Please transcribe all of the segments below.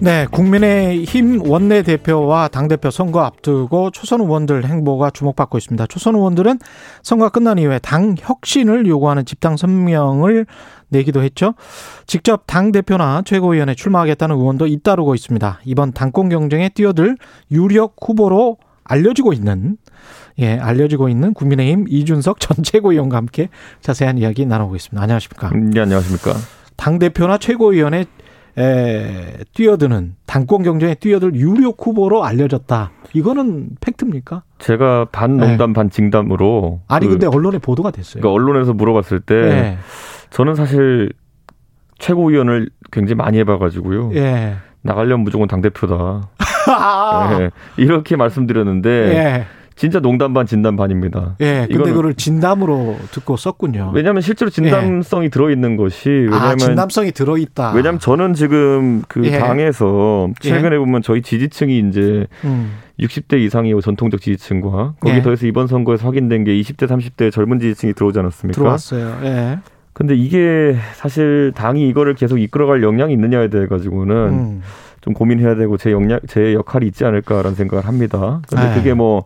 네, 국민의힘 원내대표와 당대표 선거 앞두고 초선 의원들 행보가 주목받고 있습니다. 초선 의원들은 선거가 끝난 이후에 당 혁신을 요구하는 집단 선명을 내기도 했죠. 직접 당대표나 최고위원회 출마하겠다는 의원도 잇따르고 있습니다. 이번 당권 경쟁에 뛰어들 유력 후보로 알려지고 있는 예, 알려지고 있는 국민의힘 이준석 전 최고위원과 함께 자세한 이야기 나눠보겠습니다. 안녕하십니까? 네, 안녕하십니까? 당 대표나 최고위원회 에, 뛰어드는 당권 경쟁에 뛰어들 유력 후보로 알려졌다. 이거는 팩트입니까? 제가 반 농담 네. 반 진담으로 아니 그, 근데 언론에 보도가 됐어요. 그러니까 언론에서 물어봤을 때 네. 저는 사실 최고위원을 굉장히 많이 해봐가지고요. 예. 나가려면 무조건 당 대표다. 네. 이렇게 말씀드렸는데 예. 진짜 농담 반 진담 반입니다. 예, 근데 그걸 진담으로 듣고 썼군요. 왜냐하면 실제로 진담성이 예. 들어있는 것이 아, 왜냐하면 아, 진담성이 들어있다. 왜냐하면 저는 지금 그 예. 당에서 최근에 예. 보면 저희 지지층이 이제 음. 60대 이상이 전통적 지지층과 거기 예. 더해서 이번 선거에서 확인된 게 20대 30대 젊은 지지층이 들어오지 않았습니까? 들어왔어요. 예. 근데 이게 사실 당이 이거를 계속 이끌어갈 역량이 있느냐에 대해 가지고는 음. 좀 고민해야 되고 제 역량 제 역할이 있지 않을까라는 생각을 합니다. 근데 예. 그게 뭐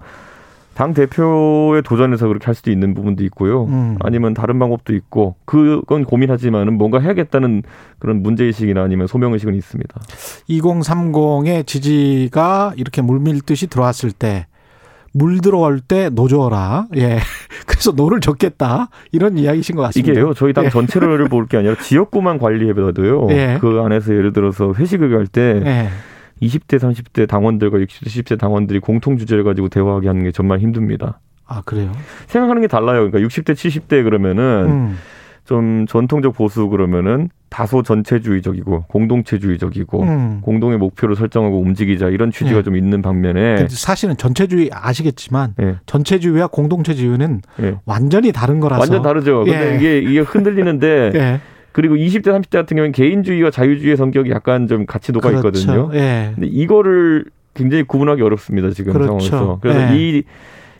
당 대표에 도전해서 그렇게 할 수도 있는 부분도 있고요. 음. 아니면 다른 방법도 있고 그건 고민하지만은 뭔가 해야겠다는 그런 문제 의식이나 아니면 소명 의식은 있습니다. 2030의 지지가 이렇게 물밀듯이 들어왔을 때 물 들어올 때 노줘라. 예. 그래서 노를 줬겠다. 이런 이야기신 것 같습니다. 이게요. 저희 당 예. 전체를 볼 게 아니라 지역구만 관리해봐도요. 예. 그 안에서 예를 들어서 회식을 갈때 예. 20대, 30대 당원들과 60대, 70대 당원들이 공통 주제를 가지고 대화하게 하는 게 정말 힘듭니다. 아, 그래요? 생각하는 게 달라요. 그러니까 60대, 70대 그러면은 음. 좀 전통적 보수 그러면은 다소 전체주의적이고 공동체주의적이고 음. 공동의 목표를 설정하고 움직이자 이런 취지가 네. 좀 있는 반면에 사실은 전체주의 아시겠지만 네. 전체주의와 공동체주의는 네. 완전히 다른 거라서 완전 다르죠. 근데 예. 이게 이게 흔들리는데 예. 그리고 20대, 30대 같은 경우는 개인주의와 자유주의의 성격이 약간 좀 같이 녹아 그렇죠. 있거든요. 예. 근데 이거를 굉장히 구분하기 어렵습니다, 지금 그렇죠. 상황에서. 그래서 예. 이,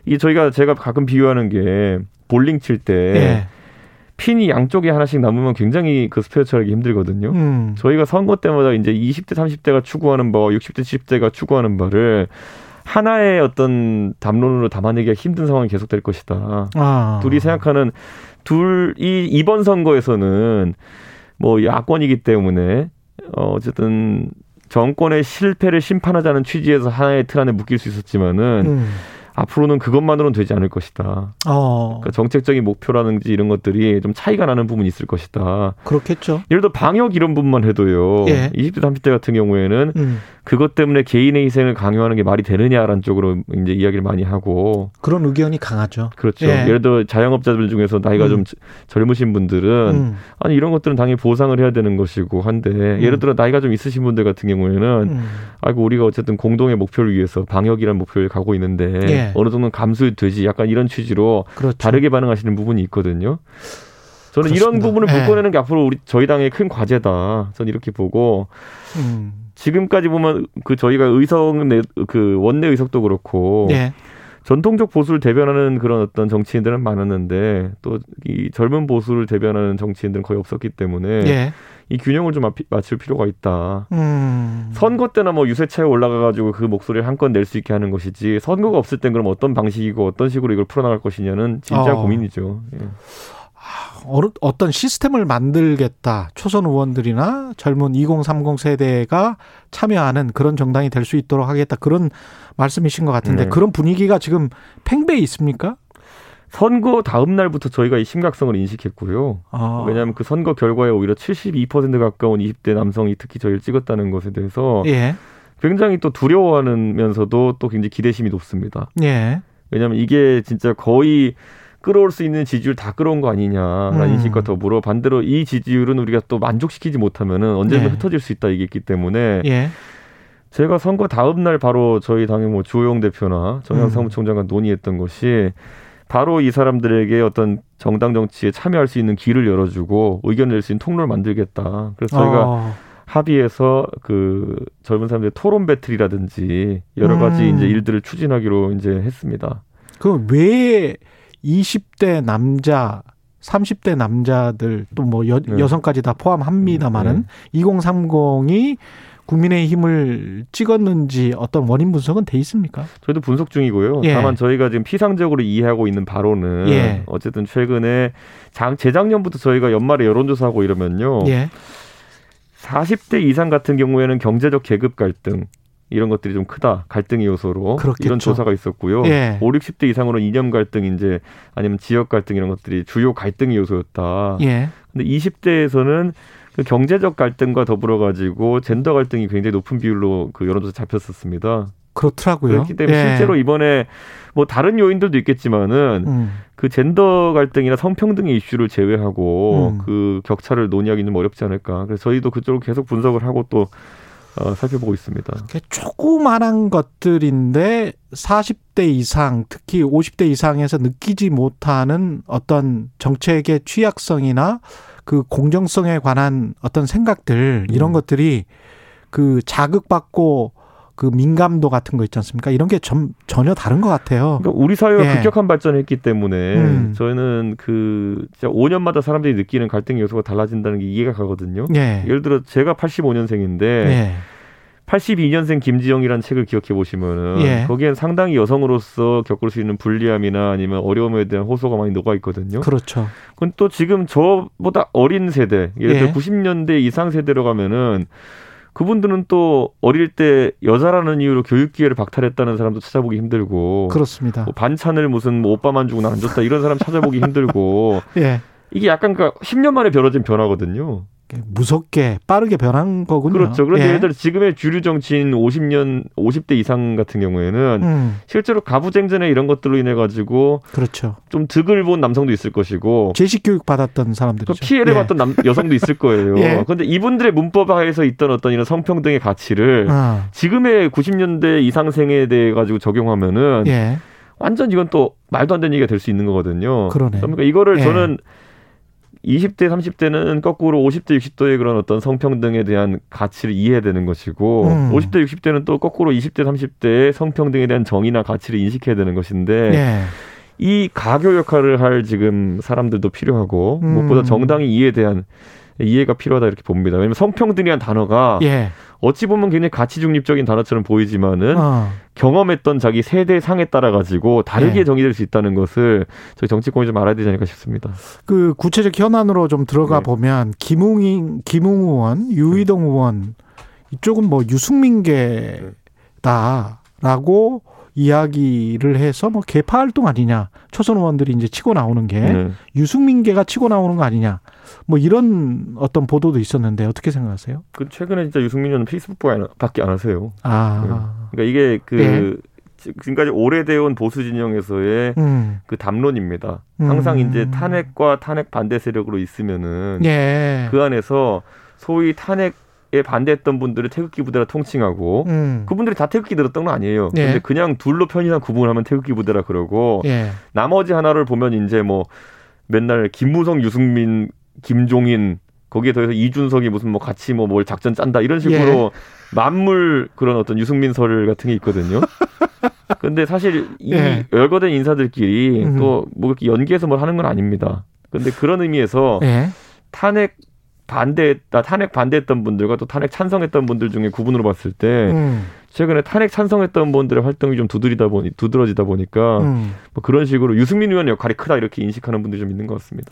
이 저희가 제가 가끔 비유하는 게 볼링 칠때 예. 핀이 양쪽에 하나씩 남으면 굉장히 그 스페어처하기 힘들거든요. 음. 저희가 선거 때마다 이제 20대, 30대가 추구하는 바와 60대, 70대가 추구하는 바를 하나의 어떤 담론으로 담아내기가 힘든 상황이 계속될 것이다. 아. 둘이 생각하는 둘 이 이번 선거에서는 뭐 야권이기 때문에 어 어쨌든 정권의 실패를 심판하자는 취지에서 하나의 틀 안에 묶일 수 있었지만은 음. 앞으로는 그것만으로는 되지 않을 것이다. 어. 그러니까 정책적인 목표라든지 이런 것들이 좀 차이가 나는 부분이 있을 것이다. 그렇겠죠. 예를 들어 방역 이런 부분만 해도요. 예. 20대, 30대 같은 경우에는 음. 그것 때문에 개인의 희생을 강요하는 게 말이 되느냐라는 쪽으로 이제 이야기를 많이 하고 그런 의견이 강하죠. 그렇죠. 예. 를 들어 자영업자들 중에서 나이가 음. 좀 젊으신 분들은 음. 아니 이런 것들은 당연히 보상을 해야 되는 것이고 한데 음. 예를 들어 나이가 좀 있으신 분들 같은 경우에는 음. 아이고 우리가 어쨌든 공동의 목표를 위해서 방역이라는 목표를 가고 있는데 예. 어느 정도는 감수되지 약간 이런 취지로 그렇죠. 다르게 반응하시는 부분이 있거든요. 저는 그렇습니다. 이런 부분을 예. 묶어내는 게 앞으로 우리 저희 당의 큰 과제다. 저는 이렇게 보고 음. 지금까지 보면 그 저희가 의석 그 원내 의석도 그렇고 예. 전통적 보수를 대변하는 그런 어떤 정치인들은 많았는데 또 이 젊은 보수를 대변하는 정치인들은 거의 없었기 때문에 예. 이 균형을 좀 맞출 필요가 있다. 음. 선거 때나 뭐 유세차에 올라가가지고 그 목소리를 한건 낼수 있게 하는 것이지 선거가 없을 땐 그럼 어떤 방식이고 어떤 식으로 이걸 풀어나갈 것이냐는 진짜 어. 고민이죠. 예. 어떤 시스템을 만들겠다. 초선 의원들이나 젊은 2030 세대가 참여하는 그런 정당이 될 수 있도록 하겠다. 그런 말씀이신 것 같은데 네. 그런 분위기가 지금 팽배해 있습니까? 선거 다음 날부터 저희가 이 심각성을 인식했고요. 아. 왜냐하면 그 선거 결과에 오히려 72% 가까운 20대 남성이 특히 저희를 찍었다는 것에 대해서 예. 굉장히 또 두려워하면서도 또 굉장히 기대심이 높습니다. 예. 왜냐하면 이게 진짜 거의 끌어올 수 있는 지지율 다 끌어온 거 아니냐라는 음. 인식과 더불어 반대로 이 지지율은 우리가 또 만족시키지 못하면은 언제든 예. 흩어질 수 있다 이게 있기 때문에 예. 제가 선거 다음 날 바로 저희 당의 뭐 주호영 대표나 정영 음. 사무총장과 논의했던 것이 바로 이 사람들에게 어떤 정당 정치에 참여할 수 있는 길을 열어주고 의견을 낼 수 있는 통로를 만들겠다. 그래서 저희가 어. 합의해서 그 젊은 사람들의 토론 배틀이라든지 여러 가지 음. 이제 일들을 추진하기로 이제 했습니다. 그 왜 20대 남자 30대 남자들 또뭐 네. 여성까지 다 포함합니다만은 네. 2030이 국민의힘을 찍었는지 어떤 원인 분석은 돼 있습니까? 저희도 분석 중이고요. 예. 다만 저희가 지금 피상적으로 이해하고 있는 바로는 예. 어쨌든 최근에 장, 재작년부터 저희가 연말에 여론조사하고 이러면요. 예. 40대 이상 같은 경우에는 경제적 계급 갈등 이런 것들이 좀 크다 갈등의 요소로 그렇겠죠. 이런 조사가 있었고요. 예. 5, 60대 이상으로는 이념 갈등 이제 아니면 지역 갈등 이런 것들이 주요 갈등의 요소였다. 예. 근데 20대에서는 그 경제적 갈등과 더불어 가지고 젠더 갈등이 굉장히 높은 비율로 그 여론조사 잡혔었습니다. 그렇더라고요. 그렇기 때문에 예. 실제로 이번에 뭐 다른 요인들도 있겠지만은 음. 그 젠더 갈등이나 성평등의 이슈를 제외하고 음. 그 격차를 논의하기는 좀 어렵지 않을까. 그래서 저희도 그쪽으로 계속 분석을 하고 또 어, 살펴보고 있습니다. 조그만한 것들인데 40대 이상, 특히 50대 이상에서 느끼지 못하는 어떤 정책의 취약성이나 그 공정성에 관한 어떤 생각들 이런 음. 것들이 그 자극받고 그 민감도 같은 거 있지 않습니까? 이런 게 좀, 전혀 다른 것 같아요. 그러니까 우리 사회가 예. 급격한 발전했기 때문에 음. 저희는 그 진짜 5년마다 사람들이 느끼는 갈등 요소가 달라진다는 게 이해가 가거든요. 예. 예를 들어 제가 85년생인데 예. 82년생 김지영이라는 책을 기억해 보시면은 예. 거기엔 상당히 여성으로서 겪을 수 있는 불리함이나 아니면 어려움에 대한 호소가 많이 녹아 있거든요. 그렇죠. 그건 또 지금 저보다 어린 세대, 예를 들어 예. 90년대 이상 세대로 가면은 그분들은 또 어릴 때 여자라는 이유로 교육 기회를 박탈했다는 사람도 찾아보기 힘들고 그렇습니다. 뭐 반찬을 무슨 뭐 오빠만 주고 나 안 줬다 이런 사람 찾아보기 힘들고 예. 이게 약간 그 10년 만에 벌어진 변화거든요. 무섭게 빠르게 변한 거군요. 그렇죠. 그런데 예. 예를 들어 지금의 주류 정치인 50년 50대 이상 같은 경우에는 음. 실제로 가부쟁전에 이런 것들로 인해 가지고 그렇죠. 좀 득을 본 남성도 있을 것이고 제식 교육 받았던 사람들이죠. 피해를 예. 받던 남, 여성도 있을 거예요. 예. 그런데 이분들의 문법 하에서 있던 어떤 이런 성평등의 가치를 아. 지금의 90년대 이상생에 대해 가지고 적용하면은 예. 완전 이건 또 말도 안 되는 얘기가 될 수 있는 거거든요. 그러네. 그러니까 이거를 예. 저는 20대, 30대는 거꾸로 50대, 60대의 그런 어떤 성평등에 대한 가치를 이해해야 되는 것이고, 음. 50대, 60대는 또 거꾸로 20대, 30대의 성평등에 대한 정의나 가치를 인식해야 되는 것인데, 네. 이 가교 역할을 할 지금 사람들도 필요하고, 음. 무엇보다 정당의 이해에 대한 이해가 필요하다 이렇게 봅니다. 왜냐하면 성평등이란 단어가 예. 어찌 보면 굉장히 가치 중립적인 단어처럼 보이지만은 어. 경험했던 자기 세대 상에 따라 가지고 다르게 네. 정의될 수 있다는 것을 저희 정치권이 좀 알아야 되지 않을까 싶습니다. 그 구체적 현안으로 좀 들어가 네. 보면 김웅인 김웅 의원, 유희동 네. 의원 이쪽은 뭐 유승민계다라고 이야기를 해서 뭐 개파 활동 아니냐 초선 의원들이 이제 치고 나오는 게 네. 유승민계가 치고 나오는 거 아니냐 뭐 이런 어떤 보도도 있었는데 어떻게 생각하세요? 그 최근에 진짜 유승민 의원은 페이스북밖에 안 하세요. 아 네. 그러니까 이게 그 네. 지금까지 오래되어 온 보수 진영에서의 음. 그 담론입니다. 항상 음. 이제 탄핵과 탄핵 반대 세력으로 있으면은 예. 그 안에서 소위 탄핵 에 반대했던 분들을 태극기 부대라 통칭하고 음. 그분들이 다 태극기 들었던 건 아니에요. 예. 근데 그냥 둘로 편의상 구분을 하면 태극기 부대라 그러고 예. 나머지 하나를 보면 이제 뭐 맨날 김무성, 유승민, 김종인 거기에 더해서 이준석이 무슨 뭐 같이 뭐 뭘 작전 짠다 이런 식으로 예. 만물 그런 어떤 유승민 설 같은 게 있거든요. 근데 사실 이 예. 열거된 인사들끼리 음. 또뭐 이렇게 연계해서 뭘 하는 건 아닙니다. 근데 그런 의미에서 예. 탄핵 반대했다 탄핵 반대했던 분들과 또 탄핵 찬성했던 분들 중에 구분으로 봤을 때 음. 최근에 탄핵 찬성했던 분들의 활동이 좀 두드리다 보니 두드러지다 보니까 음. 뭐 그런 식으로 유승민 의원 역할이 크다 이렇게 인식하는 분들이 좀 있는 것 같습니다.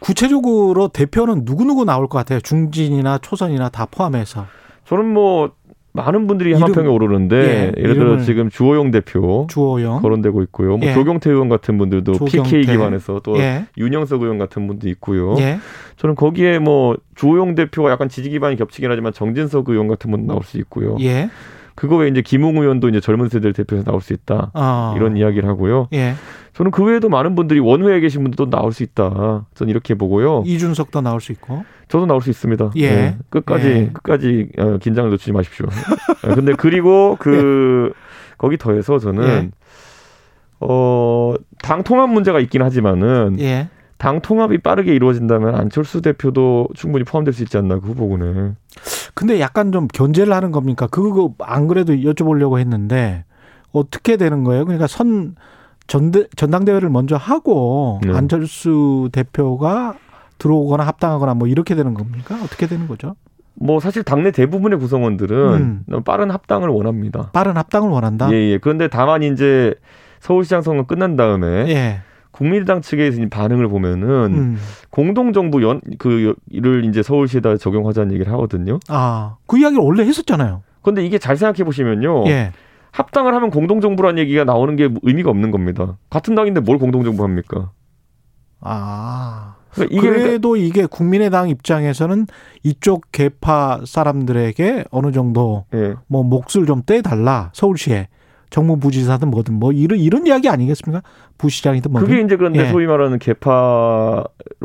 구체적으로 대표는 누구 누구 나올 것 같아요? 중진이나 초선이나 다 포함해서. 저는 뭐 많은 분들이 한평에 오르는데 예, 를 들어 지금 주호영 대표 주호영 거론되고 있고요. 뭐 예. 조경태 의원 같은 분들도 조경태. PK 기반에서 또 예. 윤영석 의원 같은 분도 있고요. 예. 저는 거기에 뭐 주호영 대표가 약간 지지 기반이 겹치긴 하지만 정진석 의원 같은 분 나올 수 있고요. 예. 그거 외에 이제 김웅 의원도 이제 젊은 세대를 대표해서 나올 수 있다. 아. 이런 이야기를 하고요. 예. 저는 그 외에도 많은 분들이 원외에 계신 분들도 나올 수 있다. 저는 이렇게 보고요. 이준석도 나올 수 있고. 저도 나올 수 있습니다. 예. 네. 끝까지 예. 끝까지 어, 긴장을 놓치지 마십시오. 네, 근데 그리고 그 예. 거기 더해서 저는 예. 어당 통합 문제가 있긴 하지만은 예. 당 통합이 빠르게 이루어진다면 안철수 대표도 충분히 포함될 수 있지 않나 그 후보군에. 근데 약간 좀 견제를 하는 겁니까? 그거 안 그래도 여쭤보려고 했는데 어떻게 되는 거예요? 그러니까 선 전대, 전당대회를 먼저 하고 네. 안철수 대표가 들어오거나 합당하거나 뭐 이렇게 되는 겁니까? 어떻게 되는 거죠? 뭐 사실 당내 대부분의 구성원들은 음. 빠른 합당을 원합니다. 빠른 합당을 원한다. 예, 예. 그런데 다만 이제 서울시장 선거 끝난 다음에 예. 국민의당 측에서 반응을 보면은 음. 공동정부 연 그를 이제 서울시에다 적용하자는 얘기를 하거든요. 아, 그 이야기를 원래 했었잖아요. 근데 이게 잘 생각해 보시면요. 예. 합당을 하면 공동정부란 얘기가 나오는 게 의미가 없는 겁니다. 같은 당인데 뭘 공동정부 합니까? 아. 그러니까 이게 그래도 이게 국민의당 입장에서는 이쪽 개파 사람들에게 어느 정도 예. 뭐 몫을 좀 떼달라 서울시에 정무부지사든 뭐든 뭐 이런 이런 이야기 아니겠습니까? 부시장이든 뭐든. 그게 이제 그런데 예. 소위 말하는 개파로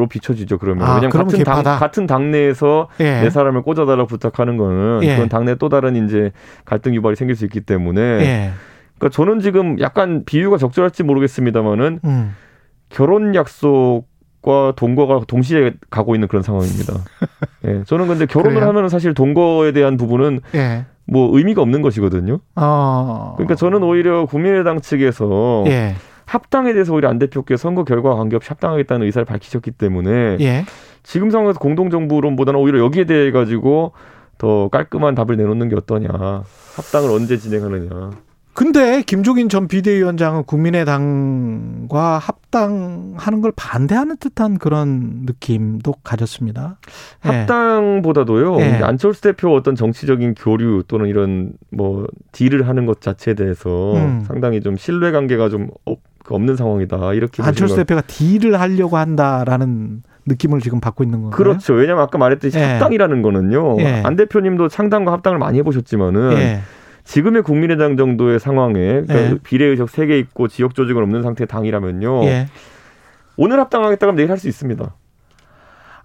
비춰지죠. 그러면 아, 왜냐면 같은 개파다. 당 같은 당내에서 예. 내 사람을 꽂아달라 부탁하는 거는 예. 그건 당내 또 다른 이제 갈등 유발이 생길 수 있기 때문에. 예. 그러니까 저는 지금 약간 비유가 적절할지 모르겠습니다만은 음. 결혼 약속 과 동거가 동시에 가고 있는 그런 상황입니다. 예, 저는 근데 결혼을 하면 사실 동거에 대한 부분은 예. 뭐 의미가 없는 것이거든요. 어... 그러니까 저는 오히려 국민의당 측에서 예. 합당에 대해서 오히려 안 대표께 선거 결과와 관계없이 합당하겠다는 의사를 밝히셨기 때문에 예. 지금 상황에서 공동정부론보다는 오히려 여기에 대해 가지고 더 깔끔한 답을 내놓는 게 어떠냐. 합당을 언제 진행하느냐. 근데 김종인 전 비대위원장은 국민의당과 합당하는 걸 반대하는 듯한 그런 느낌도 가졌습니다. 예. 합당보다도요. 네. 안철수 대표 어떤 정치적인 교류 또는 이런 뭐 딜을 하는 것 자체에 대해서 음. 상당히 좀 신뢰 관계가 좀 없는 상황이다. 이렇게 안철수 대표가 딜을 하려고 한다라는 느낌을 지금 받고 있는 건가요? 그렇죠. 왜냐하면 아까 말했듯이 예. 합당이라는 거는요. 예. 안 대표님도 창당과 합당을 많이 해보셨지만은 예. 지금의 국민의당 정도의 상황에 그러니까 예. 비례의석 3개 있고 지역 조직은 없는 상태의 당이라면요. 예. 오늘 합당하겠다 면 내일 할 수 있습니다.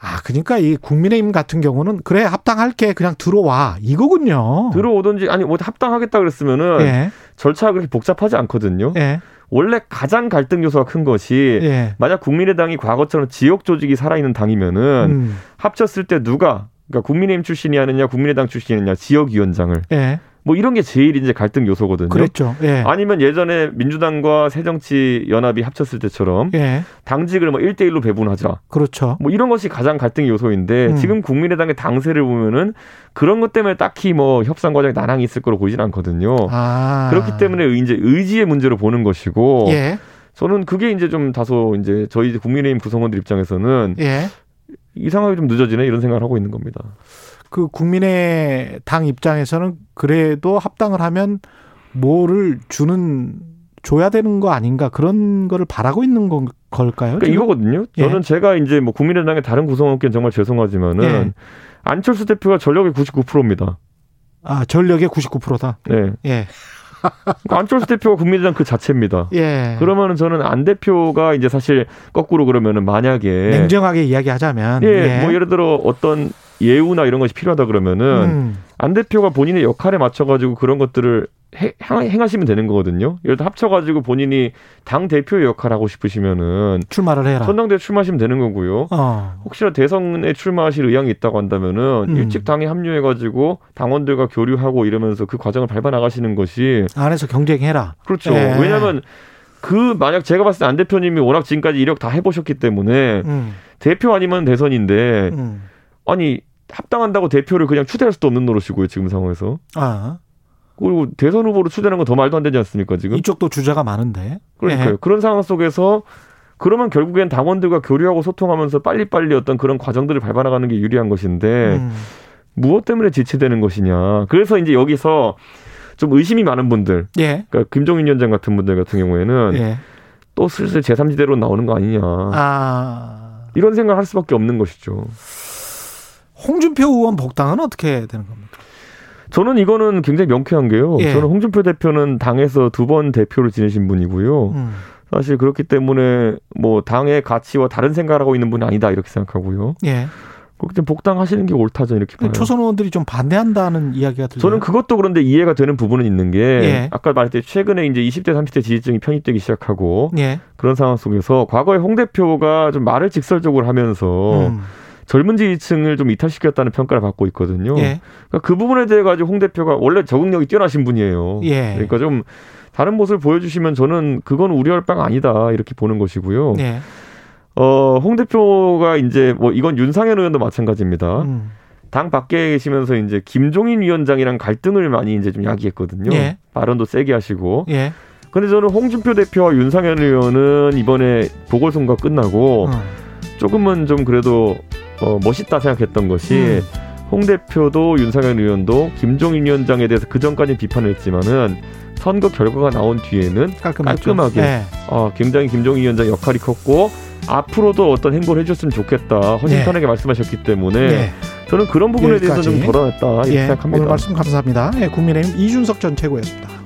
아, 그러니까 이 국민의힘 같은 경우는 그래 합당할게 그냥 들어와 이거군요. 들어오든지 아니 뭐 합당하겠다 그랬으면은 예. 절차가 그렇게 복잡하지 않거든요. 예. 원래 가장 갈등 요소가 큰 것이 예. 만약 국민의당이 과거처럼 지역 조직이 살아있는 당이면은 음. 합쳤을 때 누가 그러니까 국민의힘 출신이 하느냐 국민의당 출신이냐 지역위원장을 예. 뭐 이런 게 제일 이제 갈등 요소거든요. 그렇죠. 예. 아니면 예전에 민주당과 새정치 연합이 합쳤을 때처럼 예. 당직을 뭐 1대 1로 배분하자. 그렇죠. 뭐 이런 것이 가장 갈등 요소인데 음. 지금 국민의당의 당세를 보면은 그런 것 때문에 딱히 뭐 협상 과정에 난항이 있을 거로 보이진 않거든요. 아. 그렇기 때문에 이제 의지의 문제로 보는 것이고 예. 저는 그게 이제 좀 다소 이제 저희 국민의힘 구성원들 입장에서는 예. 이 상황이 좀 늦어지네 이런 생각을 하고 있는 겁니다. 그 국민의 당 입장에서는 그래도 합당을 하면 뭐를 주는 줘야 되는 거 아닌가 그런 거를 바라고 있는 건 걸까요? 그러니까 이거거든요. 예. 저는 제가 이제 뭐 국민의당의 다른 구성원께 정말 죄송하지만은 예. 안철수 대표가 전력의 99%입니다. 아 전력의 99%다. 네. 예. 그러니까 안철수 대표가 국민의당 그 자체입니다. 예. 그러면은 저는 안 대표가 이제 사실 거꾸로 그러면은 만약에 냉정하게 이야기하자면 예, 예. 뭐 예를 들어 어떤 예우나 이런 것이 필요하다 그러면은 음. 안 대표가 본인의 역할에 맞춰가지고 그런 것들을 해, 행하시면 되는 거거든요. 예를 들어 합쳐가지고 본인이 당 대표의 역할 하고 싶으시면은 출마를 해라. 전당대 출마하시면 되는 거고요. 어. 혹시나 대선에 출마하실 의향이 있다고 한다면은 음. 일찍 당에 합류해가지고 당원들과 교류하고 이러면서 그 과정을 밟아 나가시는 것이 안에서 경쟁해라. 그렇죠. 예. 왜냐하면 그 만약 제가 봤을 때 안 대표님이 워낙 지금까지 이력 다 해보셨기 때문에 음. 대표 아니면 대선인데 음. 아니 합당한다고 대표를 그냥 추대할 수도 없는 노릇이고요 지금 상황에서. 아. 그리고 대선 후보로 추대하는 건 더 말도 안 되지 않습니까 지금? 이쪽도 주자가 많은데. 그러니까요. 예. 그런 상황 속에서 그러면 결국엔 당원들과 교류하고 소통하면서 빨리빨리 어떤 그런 과정들을 밟아나가는 게 유리한 것인데 음. 무엇 때문에 지체되는 것이냐. 그래서 이제 여기서 좀 의심이 많은 분들, 예. 그러니까 김종인 위원장 같은 분들 같은 경우에는 예. 또 슬슬 제3지대로 나오는 거 아니냐. 아. 이런 생각을 할 수밖에 없는 것이죠. 홍준표 의원 복당은 어떻게 되는 겁니까? 저는 이거는 굉장히 명쾌한 게요. 예. 저는 홍준표 대표는 당에서 두 번 대표를 지내신 분이고요. 음. 사실 그렇기 때문에 뭐 당의 가치와 다른 생각을 하고 있는 분이 아니다 이렇게 생각하고요. 예. 그렇게 복당하시는 게 옳다죠 이렇게 봐요. 초선 의원들이 좀 반대한다는 이야기가 들려요. 저는 그것도 그런데 이해가 되는 부분은 있는 게 예. 아까 말했듯이 최근에 이제 20대 30대 지지층이 편입되기 시작하고 예. 그런 상황 속에서 과거에 홍 대표가 좀 말을 직설적으로 하면서 음. 젊은 지지층을 좀 이탈시켰다는 평가를 받고 있거든요. 예. 그러니까 그 부분에 대해 가지고 홍 대표가 원래 적응력이 뛰어나신 분이에요. 예. 그러니까 좀 다른 모습을 보여주시면 저는 그건 우려할 바가 아니다 이렇게 보는 것이고요. 예. 어, 홍 대표가 이제 뭐 이건 윤상현 의원도 마찬가지입니다. 음. 당 밖에 계시면서 이제 김종인 위원장이랑 갈등을 많이 이제 좀 야기했거든요. 예. 발언도 세게 하시고. 예. 근데 저는 홍준표 대표와 윤상현 의원은 이번에 보궐선거 끝나고 음. 조금은 좀 그래도 어, 멋있다 생각했던 것이 음. 홍 대표도 윤상현 의원도 김종인 위원장에 대해서 그 전까지 비판을 했지만은 선거 결과가 나온 뒤에는 깔끔했죠. 깔끔하게 네. 어, 굉장히 김종인 위원장 역할이 컸고 앞으로도 어떤 행보를 해줬으면 좋겠다 허심탄회하게 네. 말씀하셨기 때문에 네. 저는 그런 부분에 여기까지. 대해서 좀 돌아왔다 이렇게 예, 생각합니다. 오늘 말씀 감사합니다. 예, 국민의힘 이준석 전 최고였습니다.